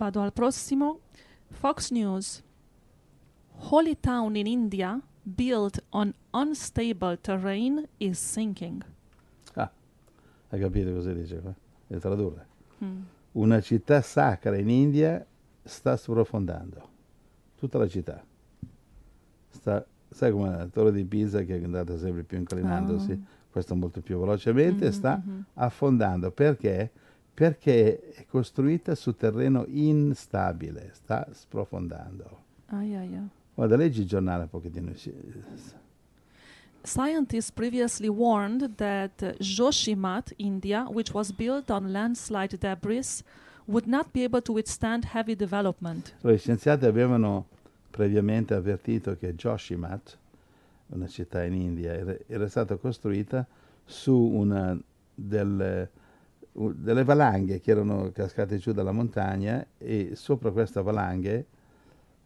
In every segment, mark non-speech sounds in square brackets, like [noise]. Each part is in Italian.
Vado al prossimo. Fox News. Holy town in India built on unstable terrain is sinking. Ah, hai capito cosa dice qua? Devi tradurre. Mm. Una città sacra in India sta sprofondando. Tutta la città. Sta, sai come la torre di Pisa che è andata sempre più inclinandosi, Ah. questa molto più velocemente, Mhm, sta mhm. affondando. Perché? Perché è costruita su terreno instabile, sta sprofondando. Ai, ai, ai. Guarda, leggi il giornale un pochettino. Scientists previously warned that Joshimath, India, which was built on landslide debris, would not be able to withstand heavy development. Gli scienziati avevano previamente avvertito che Joshimath, una città in India, era, era stata costruita su una delle, delle valanghe che erano cascate giù dalla montagna e sopra queste valanghe,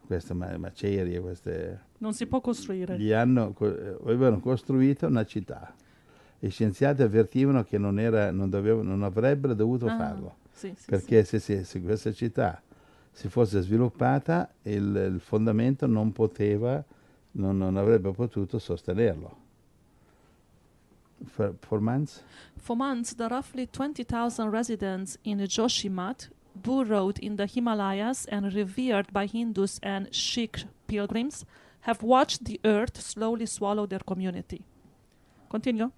queste ma- macerie, queste, Non si può costruire. gli hanno, eh, avevano costruito una città. I scienziati avvertivano che non, era, non, dovevano- non avrebbero dovuto Ah, farlo sì, sì, sì. perché se, se- se questa città si fosse sviluppata il, il fondamento non poteva, non, non avrebbe potuto sostenerlo. For, for months? For months, the roughly 20,000 residents in Joshimath, burrowed in the Himalayas and revered by Hindus and Sikh pilgrims, have watched the earth slowly swallow their community. Continue.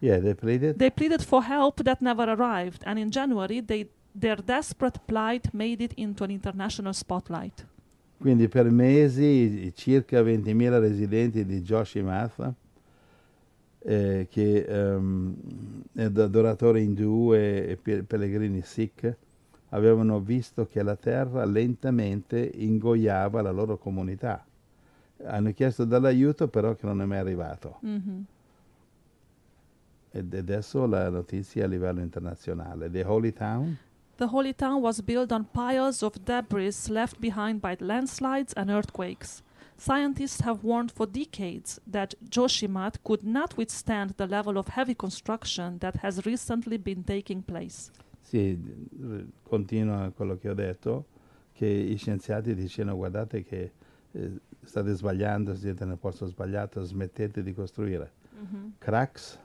Yeah, they pleaded. They pleaded for help that never arrived, and in January, they, their desperate plight made it into an international spotlight. Quindi per mesi circa 20.000 residenti di Joshimath, eh, che ehm, ed adoratori indù e, e pe- pellegrini sikh, avevano visto che la terra lentamente ingoiava la loro comunità. Hanno chiesto dell'aiuto però che non è mai arrivato. Mhm. Ed adesso la notizia a livello internazionale. The Holy Town, The holy town was built on piles of debris left behind by landslides and earthquakes. Scientists have warned for decades that Joshimath could not withstand the level of heavy construction that has recently been taking place. sì, continua quello che ho detto, che i scienziati dicevano guardate che eh, state sbagliando, siete nel posto sbagliato, smettete di costruire. Cracks,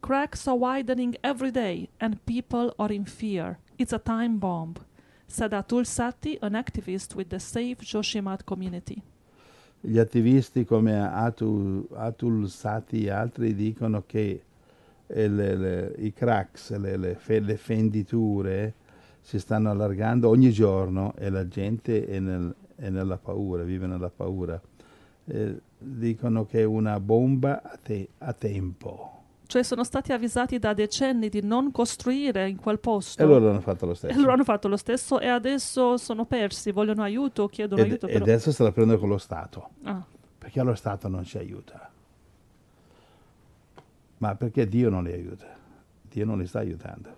Cracks are widening every day, and people are in fear. It's a time bomb, said Atul Sati, an activist with the Safe Joshimath community. Gli attivisti come Atul, Atul Sati e altri dicono che eh, le- le- i cracks, le, fe- le fenditure si stanno allargando ogni giorno e la gente è, nel- è nella paura, vive nella paura. Eh, dicono che è una bomba a, te- a tempo. Cioè sono stati avvisati da decenni di non costruire in quel posto. E loro hanno fatto lo E stesso. loro hanno fatto lo stesso e adesso sono persi, vogliono aiuto, chiedono Ed, aiuto. e adesso se la prendono con lo Stato, Ah, perché lo Stato non ci aiuta. Ma perché Dio non li aiuta? Dio non li sta aiutando.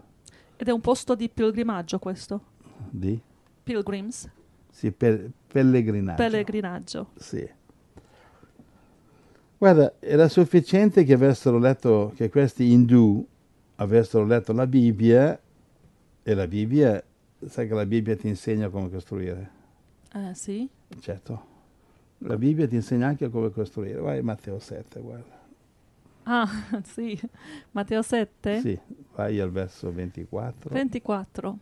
Ed è un posto di pilgrimaggio questo. Di? Pilgrims, Sì, per, pellegrinaggio. pellegrinaggio. Sì. Guarda, era sufficiente che avessero letto, che questi indù avessero letto la Bibbia e la Bibbia, sai che la Bibbia ti insegna come costruire, Eh sì? certo. La Bibbia ti insegna anche come costruire. Vai Matteo 7, guarda. Ah, [laughs] sì. Matteo 7? Sì, vai al verso 24. 24.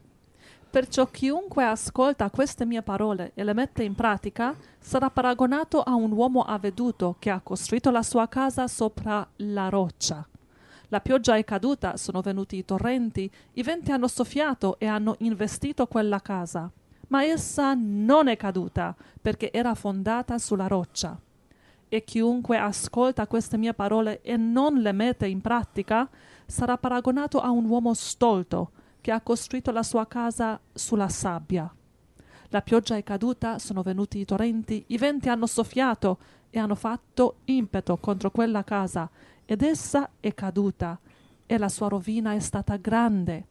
Perciò chiunque ascolta queste mie parole e le mette in pratica sarà paragonato a un uomo avveduto che ha costruito la sua casa sopra la roccia. La pioggia è caduta, sono venuti i torrenti, i venti hanno soffiato e hanno investito quella casa. Ma essa non è caduta perché era fondata sulla roccia. E chiunque ascolta queste mie parole e non le mette in pratica sarà paragonato a un uomo stolto che ha costruito la sua casa sulla sabbia. La pioggia è caduta, sono venuti i torrenti, i venti hanno soffiato e hanno fatto impeto contro quella casa ed essa è caduta e la sua rovina è stata grande.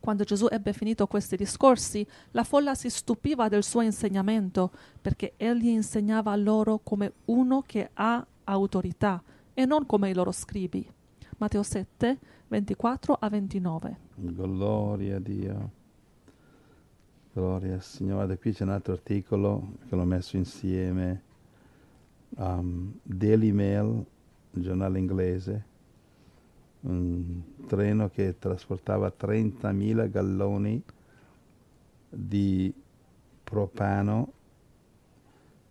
Quando Gesù ebbe finito questi discorsi, la folla si stupiva del suo insegnamento, perché egli insegnava loro come uno che ha autorità e non come i loro scribi. Matteo 7, 24 a 29. Gloria a Dio. Gloria al Signore. Qui c'è un altro articolo che l'ho messo insieme. Um, Daily Mail, un giornale inglese, un treno che trasportava 30.000 galloni di propano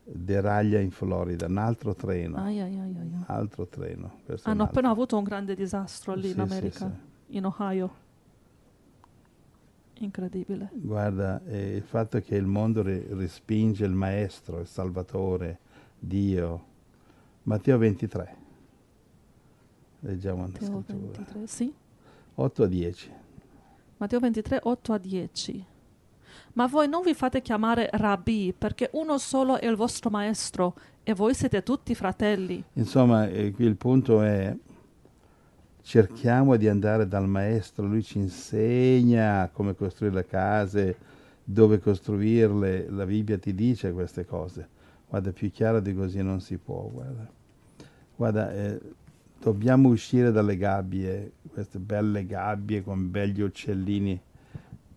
deraglia in Florida, un altro treno. Ai, ai, ai, ai. Altro treno. Questo Hanno un altro. appena avuto un grande disastro lì Sì, in sì, America, sì. in Ohio. Incredibile. Guarda, eh, il fatto che il mondo ri- respinge il Maestro, il Salvatore, Dio. Matteo 23. Leggiamo la Matteo scrittura. 23, sì. 8 a 10. Matteo 23, 8 a 10. Ma voi non vi fate chiamare rabbi, perché uno solo è il vostro maestro, e voi siete tutti fratelli. Insomma, eh, qui il punto è cerchiamo di andare dal maestro, lui ci insegna come costruire le case, dove costruirle, la Bibbia ti dice queste cose. Guarda, più chiaro di così non si può, guarda. Guarda, eh, dobbiamo uscire dalle gabbie, queste belle gabbie con belli uccellini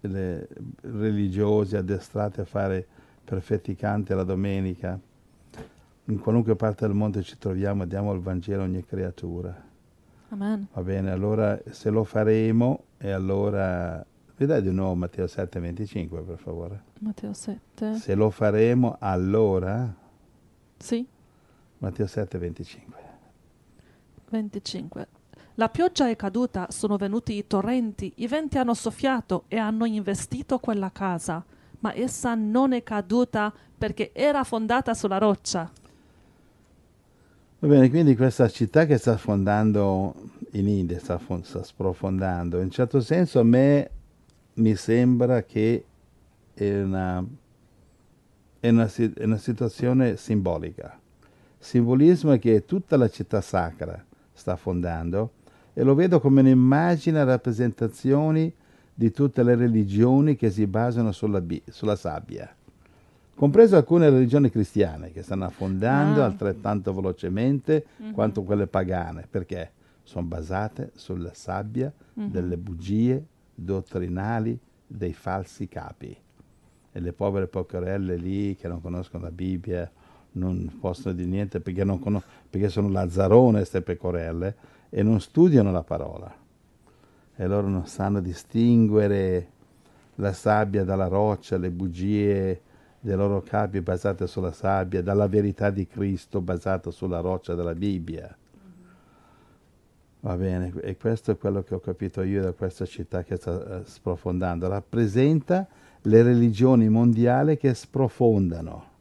le- religiosi addestrati a fare perfetti canti la domenica. In qualunque parte del mondo ci troviamo, diamo il Vangelo a ogni creatura. Amen. Va bene, allora se lo faremo, e allora... Mi dai di nuovo Matteo 7, 25 per favore? Matteo 7. Se lo faremo, allora... Sì, Matteo 7, 25. 25. La pioggia è caduta, sono venuti i torrenti, i venti hanno soffiato e hanno investito quella casa, ma essa non è caduta perché era fondata sulla roccia. Va bene, quindi questa città che sta fondando in India, sta, sta sprofondando, in un certo senso a me mi sembra che è una, è una, è una situazione simbolica. Simbolismo è che tutta la città sacra sta affondando e lo vedo come un'immagine, rappresentazioni di tutte le religioni che si basano sulla, sulla sabbia compreso alcune religioni cristiane che stanno affondando Ah. altrettanto velocemente Mhm. quanto quelle pagane, perché sono basate sulla sabbia Mhm. delle bugie dottrinali dei falsi capi. E le povere pocherelle lì che non conoscono la Bibbia non possono dire niente perché, non conos- perché sono lazzarone queste pecorelle e non studiano la parola. E loro non sanno distinguere la sabbia dalla roccia, le bugie dei loro capi basate sulla sabbia, dalla verità di Cristo basata sulla roccia della Bibbia. Va bene, e questo è quello che ho capito io da questa città che sta eh, sprofondando. Rappresenta le religioni mondiali che sprofondano.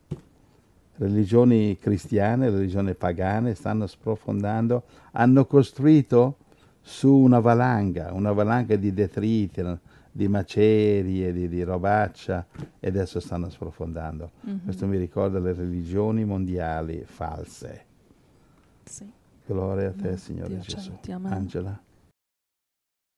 Religioni cristiane, religioni pagane stanno sprofondando, hanno costruito su una valanga, una valanga di detriti, di macerie, di, di robaccia e adesso stanno sprofondando. Mhm. Questo mi ricorda le religioni mondiali false. Sì. Gloria a te, Signore Dio Gesù. Angela.